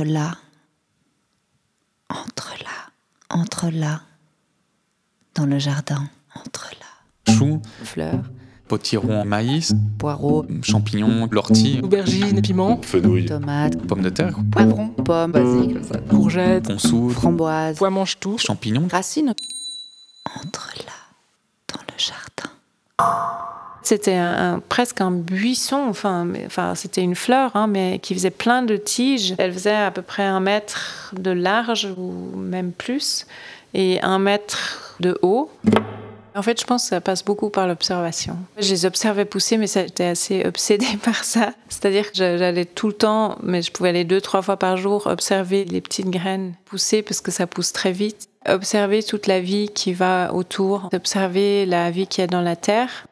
entre là, entre là, entre là, dans le jardin, entre là. Choux, Fleurs, potiron, maïs, poireaux, champignons, l'ortie, Aubergines, piments, Fenouil. tomates, pommes de terre, poivrons, pommes, basiques, comme ça. courgettes, consoude, framboises, pois mange tout. champignons. racines. Entre là, dans le jardin. C'était un, presque un buisson, enfin, enfin c'était une fleur, hein, mais qui faisait plein de tiges. Elle faisait à peu près un mètre de large ou même plus, et un mètre de haut. En fait, je pense que ça passe beaucoup par l'observation. Je les observais pousser, mais j'étais assez obsédée par ça. C'est-à-dire que j'a- j'allais tout le temps, mais je pouvais aller deux, trois fois par jour, observer les petites graines pousser parce que ça pousse très vite. Observer toute la vie qui va autour, observer la vie qu'il y a dans la terre.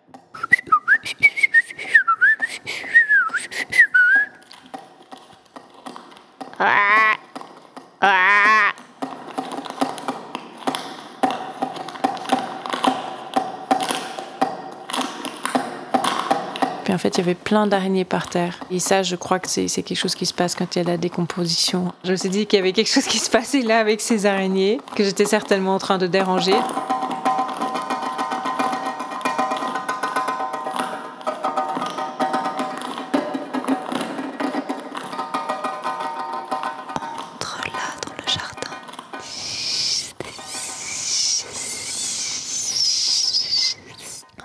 Puis en fait, il y avait plein d'araignées par terre. Et ça, je crois que c'est quelque chose qui se passe quand il y a la décomposition. Je me suis dit qu'il y avait quelque chose qui se passait là avec ces araignées, que j'étais certainement en train de déranger.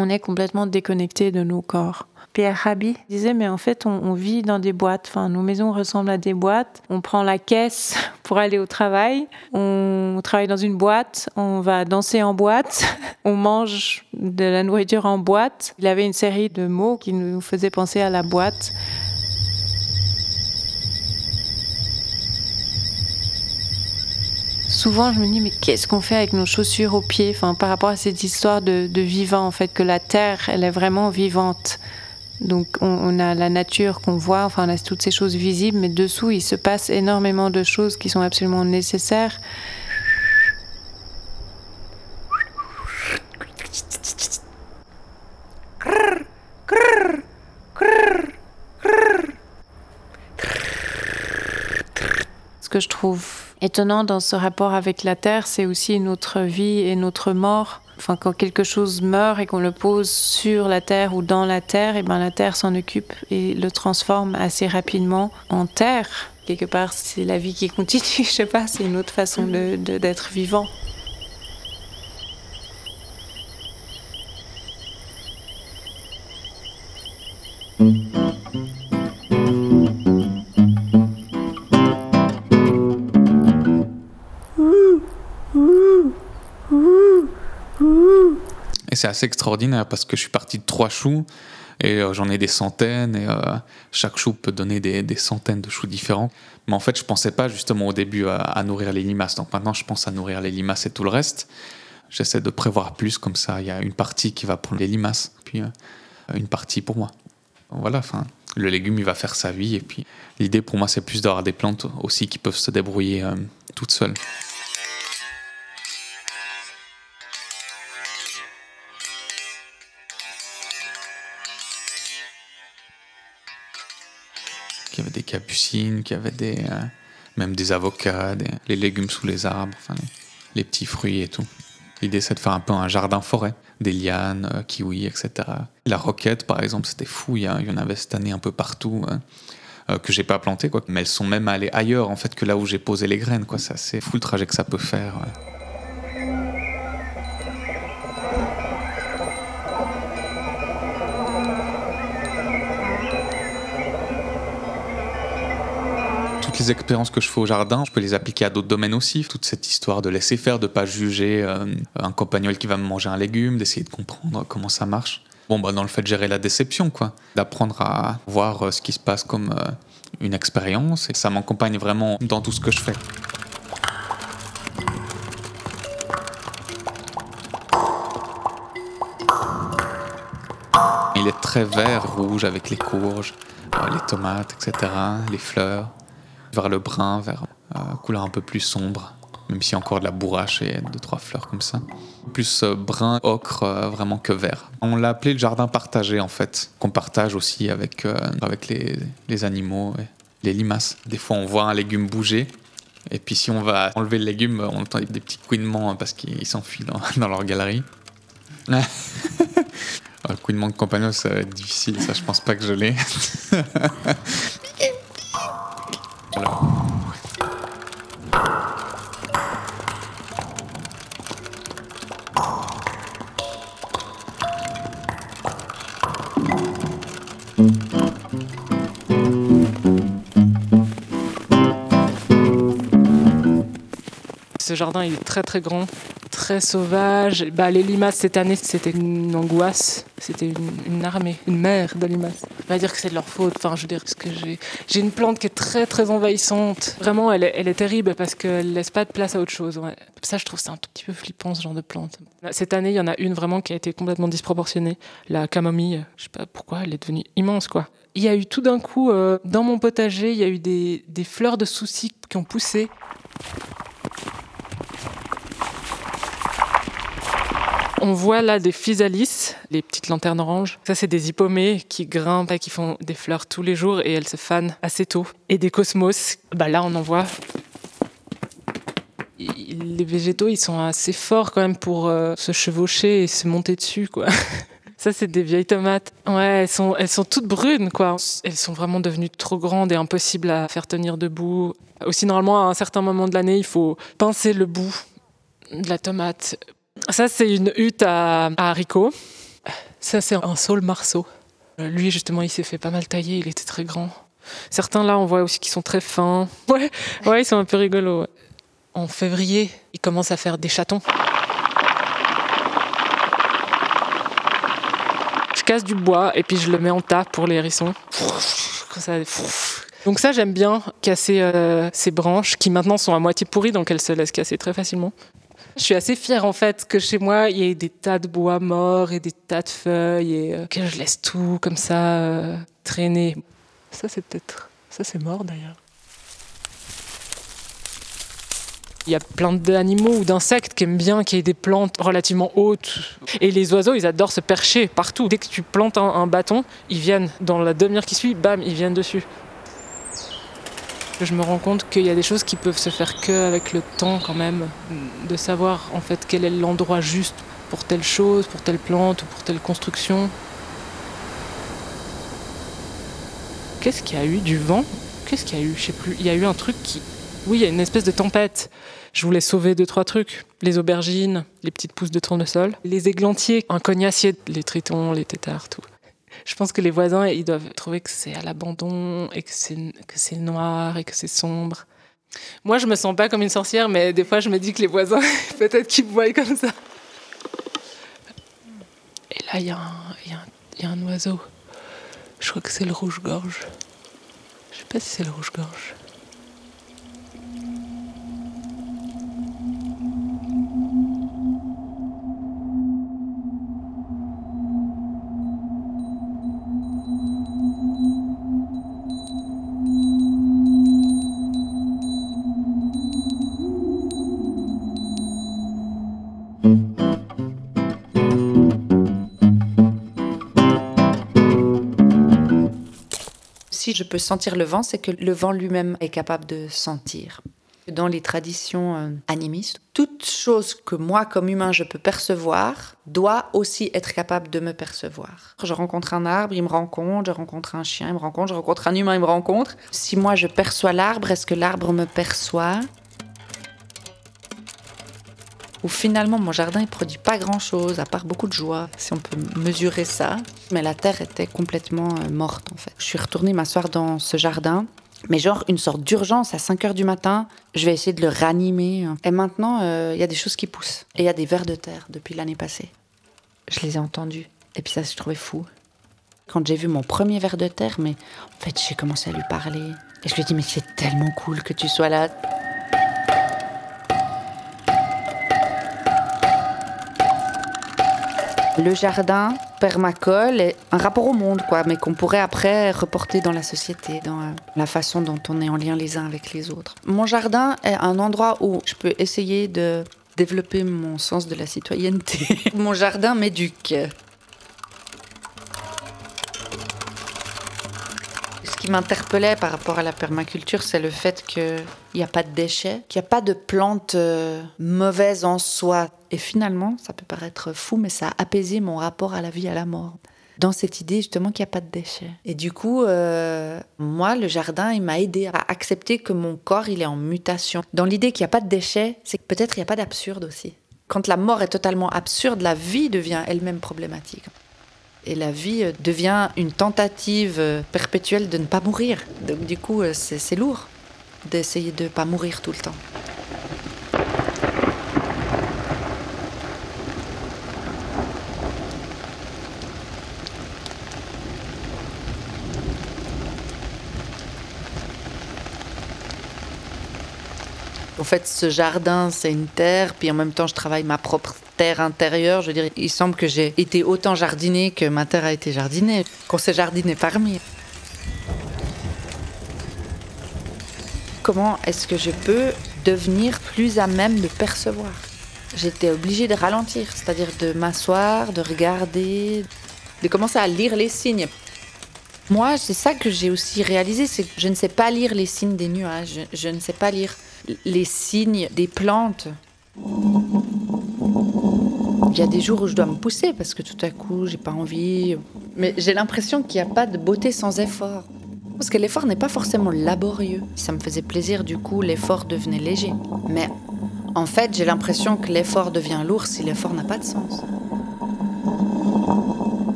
On est complètement déconnecté de nos corps. Pierre Rabhi disait, mais en fait, on, on vit dans des boîtes. Enfin, nos maisons ressemblent à des boîtes. On prend la caisse pour aller au travail. On travaille dans une boîte. On va danser en boîte. On mange de la nourriture en boîte. Il avait une série de mots qui nous faisaient penser à la boîte. Souvent, je me dis, mais qu'est-ce qu'on fait avec nos chaussures aux pieds enfin, Par rapport à cette histoire de, de vivant, en fait, que la terre, elle est vraiment vivante. Donc, on, on a la nature qu'on voit, enfin, on a toutes ces choses visibles, mais dessous, il se passe énormément de choses qui sont absolument nécessaires. Ce que je trouve étonnant dans ce rapport avec la terre, c'est aussi notre vie et notre mort. Enfin, quand quelque chose meurt et qu'on le pose sur la terre ou dans la terre, et ben la terre s'en occupe et le transforme assez rapidement en terre. Quelque part, c'est la vie qui continue. Je sais pas, c'est une autre façon de- de- d'être vivant. C'est assez extraordinaire parce que je suis parti de trois choux et euh, j'en ai des centaines et euh, chaque chou peut donner des, des centaines de choux différents. Mais en fait, je pensais pas justement au début à, nourrir les limaces. Donc maintenant, je pense à nourrir les limaces et tout le reste. J'essaie de prévoir plus comme ça. Il y a une partie qui va pour les limaces, puis euh, une partie pour moi. Voilà, enfin, le légume, il va faire sa vie. Et puis, l'idée pour moi, c'est plus d'avoir des plantes aussi qui peuvent se débrouiller toutes seules. Des capucines, qu'il y avait des, euh, même des avocats, les légumes sous les arbres, enfin, les, petits fruits et tout. L'idée, c'est de faire un peu un jardin-forêt, des lianes, euh, kiwis, etc. La roquette, par exemple, c'était fou. Il y, en avait cette année un peu partout hein, euh, que j'ai pas planté, quoi. Mais elles sont même allées ailleurs, en fait, que là où j'ai posé les graines, quoi. C'est fou le trajet que ça peut faire. Les expériences que je fais au jardin, je peux les appliquer à d'autres domaines aussi. Toute cette histoire de laisser faire, de pas juger euh, un campagnol qui va me manger un légume, d'essayer de comprendre comment ça marche. Bon, bah, dans le fait de gérer la déception, quoi. D'apprendre à voir euh, ce qui se passe comme euh, une expérience. Ça m'accompagne vraiment dans tout ce que je fais. Il est très vert, rouge avec les courges, les tomates, etc., les fleurs, vers le brun, vers euh, couleur un peu plus sombre, même s'il y a encore de la bourrache et deux, trois fleurs comme ça. Plus euh, brun, ocre, euh, vraiment que vert. On l'a appelé le jardin partagé en fait, qu'on partage aussi avec, euh, avec les, les animaux les limaces. Des fois, on voit un légume bouger. Et puis, si on va enlever le légume, on entend des petits couinements parce qu'ils s'enfuient dans, dans, leur galerie. le couinement de compagnon, ça va être difficile. Ça, je pense pas que je l'ai. il est très très grand, très sauvage. Bah, les limaces cette année c'était une angoisse, c'était une, armée, une mer de limaces. On va dire que c'est de leur faute. Enfin, je veux dire, que j'ai, une plante qui est très très envahissante. Vraiment, elle est, terrible parce qu'elle laisse pas de place à autre chose. Ça, je trouve c'est un tout petit peu flippant ce genre de plante. Cette année, il y en a une vraiment qui a été complètement disproportionnée, la camomille. Je sais pas pourquoi, elle est devenue immense quoi. Il y a eu tout d'un coup, euh, dans mon potager, il y a eu des, des fleurs de soucis qui ont poussé. On voit là des physalis, les petites lanternes oranges. Ça, c'est des hippomées qui grimpent et qui font des fleurs tous les jours et elles se fanent assez tôt. Et des cosmos, bah là, on en voit. Les végétaux, ils sont assez forts quand même pour euh, se chevaucher et se monter dessus, quoi. Ça, c'est des vieilles tomates. Ouais, elles sont, elles sont toutes brunes, quoi. Elles sont vraiment devenues trop grandes et impossibles à faire tenir debout. Aussi, normalement, à un certain moment de l'année, il faut pincer le bout de la tomate. Ça, c'est une hutte à, haricots. Ça, c'est un saule marceau. Lui, justement, il s'est fait pas mal tailler, il était très grand. Certains, là, on voit aussi qu'ils sont très fins. Ouais, ouais ils sont un peu rigolos. En février, ils commencent à faire des chatons. casse du bois et puis je le mets en tas pour les hérissons. Donc ça j'aime bien casser euh, ces branches qui maintenant sont à moitié pourries donc elles se laissent casser très facilement. Je suis assez fière en fait que chez moi il y ait des tas de bois morts et des tas de feuilles et euh, que je laisse tout comme ça euh, traîner. Ça c'est peut-être ça c'est mort d'ailleurs. Il y a plein d'animaux ou d'insectes qui aiment bien qu'il y ait des plantes relativement hautes. Et les oiseaux, ils adorent se percher partout. Dès que tu plantes un, bâton, ils viennent, dans la demi-heure qui suit, bam, ils viennent dessus. Je me rends compte qu'il y a des choses qui peuvent se faire que avec le temps quand même, de savoir en fait quel est l'endroit juste pour telle chose, pour telle plante ou pour telle construction. Qu'est-ce qu'il y a eu Du vent? Qu'est-ce qu'il y a eu? Je sais plus. Il y a eu un truc qui oui, il y a une espèce de tempête. Je voulais sauver deux, trois trucs. Les aubergines, les petites pousses de tournesol, les églantiers, un cognacier, les tritons, les têtards, tout. Je pense que les voisins, ils doivent trouver que c'est à l'abandon et que c'est, noir et que c'est sombre. Moi, je me sens pas comme une sorcière, mais des fois, je me dis que les voisins, peut-être qu'ils me voient comme ça. Et là, il y, y, y, a un oiseau. Je crois que c'est le rouge-gorge. Je sais pas si c'est le rouge-gorge. Je peux sentir le vent, c'est que le vent lui-même est capable de sentir. Dans les traditions euh, animistes, toute chose que moi, comme humain, je peux percevoir, doit aussi être capable de me percevoir. Je rencontre un arbre, il me rencontre, je rencontre un chien, il me rencontre, je rencontre un humain, il me rencontre. Si moi je perçois l'arbre, est-ce que l'arbre me perçoit? Où finalement mon jardin ne produit pas grand-chose, à part beaucoup de joie, si on peut mesurer ça. Mais la terre était complètement euh, morte en fait. Je suis retournée m'asseoir dans ce jardin, mais genre une sorte d'urgence à 5 heures du matin, je vais essayer de le ranimer. Et maintenant, euh, il y a des choses qui poussent. Et il y a des vers de terre depuis l'année passée. Je les ai entendus. Et puis ça, je trouvais fou. Quand j'ai vu mon premier ver de terre, mais en fait, j'ai commencé à lui parler. Et je lui ai dit, mais c'est tellement cool que tu sois là. Le jardin, permacole, est un rapport au monde, quoi, mais qu'on pourrait après reporter dans la société, dans euh, la façon dont on est en lien les uns avec les autres. Mon jardin est un endroit où je peux essayer de développer mon sens de la citoyenneté. mon jardin m'éduque. Qui m'interpellait par rapport à la permaculture, c'est le fait qu'il n'y a pas de déchets, qu'il n'y a pas de plantes euh, mauvaises en soi. Et finalement, ça peut paraître fou, mais ça a apaisé mon rapport à la vie et à la mort. Dans cette idée justement qu'il n'y a pas de déchets. Et du coup, euh, moi, le jardin, il m'a aidé à accepter que mon corps, il est en mutation. Dans l'idée qu'il n'y a pas de déchets, c'est que peut-être il n'y a pas d'absurde aussi. Quand la mort est totalement absurde, la vie devient elle-même problématique. Et la vie euh, devient une tentative euh, perpétuelle de ne pas mourir. Donc du coup, euh, c'est lourd d'essayer de ne pas mourir tout le temps. Fait, ce jardin, c'est une terre, puis en même temps, je travaille ma propre terre intérieure. Je veux dire, il semble que j'ai été autant jardinée que ma terre a été jardinée, qu'on s'est jardiné parmi. Comment est-ce que je peux devenir plus à même de percevoir? J'étais obligée de ralentir, c'est-à-dire de m'asseoir, de regarder, de commencer à lire les signes. Moi, c'est ça que j'ai aussi réalisé, c'est que je ne sais pas lire les signes des nuages, je ne sais pas lire les signes des plantes. Il y a des jours où je dois me pousser parce que tout à coup, j'ai pas envie. Mais j'ai l'impression qu'il n'y a pas de beauté sans effort. Parce que l'effort n'est pas forcément laborieux. Ça me faisait plaisir, du coup, l'effort devenait léger. Mais en fait, j'ai l'impression que l'effort devient lourd si l'effort n'a pas de sens.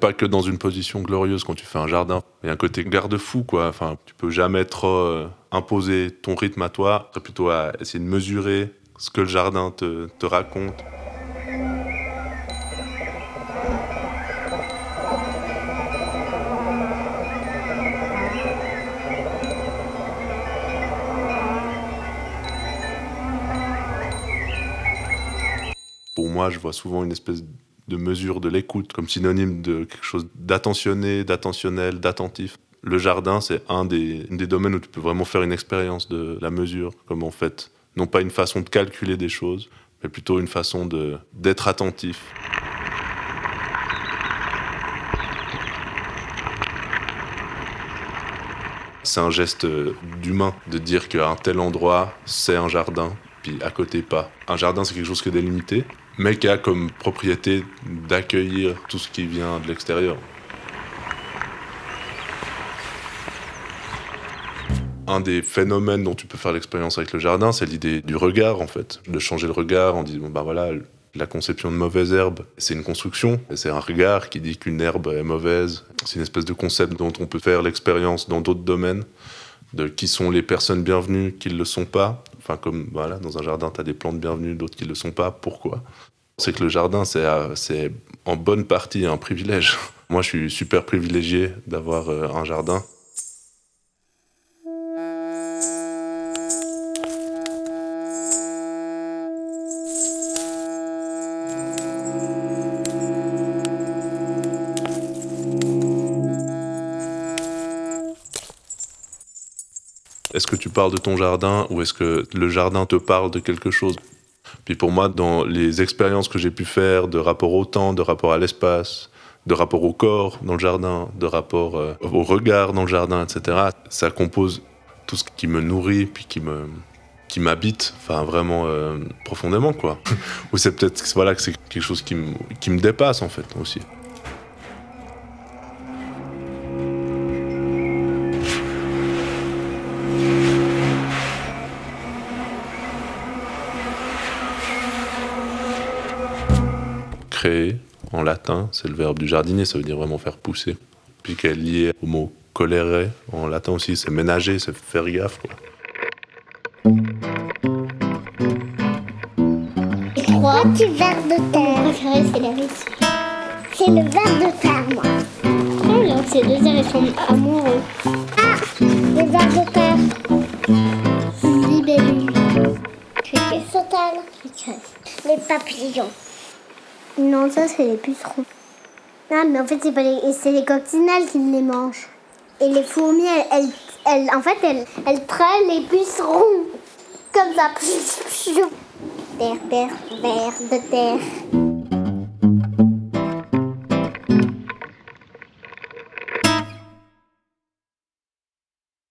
Pas que dans une position glorieuse quand tu fais un jardin. Il y a un côté garde-fou, quoi. Enfin, tu peux jamais trop euh, imposer ton rythme à toi. C'est plutôt à essayer de mesurer ce que le jardin te, te raconte. Pour moi, je vois souvent une espèce de mesure de l'écoute comme synonyme de quelque chose d'attentionné, d'attentionnel, d'attentif. Le jardin, c'est un des, des, domaines où tu peux vraiment faire une expérience de la mesure, comme en fait, non pas une façon de calculer des choses, mais plutôt une façon d'être attentif. C'est un geste d'humain de dire qu'à un tel endroit, c'est un jardin, puis à côté pas. Un jardin, c'est quelque chose qui est délimité, mais qui a comme propriété d'accueillir tout ce qui vient de l'extérieur. Un des phénomènes dont tu peux faire l'expérience avec le jardin, c'est l'idée du regard en fait, de changer le regard en disant bah voilà, la conception de mauvaise herbe, c'est une construction, c'est un regard qui dit qu'une herbe est mauvaise. C'est une espèce de concept dont on peut faire l'expérience dans d'autres domaines, de qui sont les personnes bienvenues, qui ne le sont pas. Enfin, comme voilà, dans un jardin, tu as des plantes bienvenues, d'autres qui ne le sont pas. Pourquoi? C'est que le jardin, c'est en bonne partie un privilège. Moi, je suis super privilégié d'avoir euh, un jardin. Tu parles de ton jardin ou est-ce que le jardin te parle de quelque chose? Puis pour moi, dans les expériences que j'ai pu faire de rapport au temps, de rapport à l'espace, de rapport au corps dans le jardin, de rapport euh, au regard dans le jardin, etc., ça compose tout ce qui me nourrit puis qui me qui m'habite, enfin vraiment euh, profondément quoi. Ou c'est peut-être voilà que c'est quelque chose qui me, qui me dépasse en fait aussi. Créer en latin, c'est le verbe du jardinier, ça veut dire vraiment faire pousser. Puis qu'elle est liée au mot colere en latin aussi, c'est ménager, c'est faire gaffe. Quoi. Trois petits vers de terre. c'est les C'est le ver de terre, moi. Oh non, ces deux vers, ils sont amoureux. Ah, le ver de terre. Libellule. Sautal. Les papillons. Non, ça, c'est les pucerons. Non, mais en fait, c'est pas les, c'est les coccinelles qui les mangent. Et les fourmis, elles, en fait, elles, elles traînent les pucerons. Comme ça. Terre, terre, vers de terre.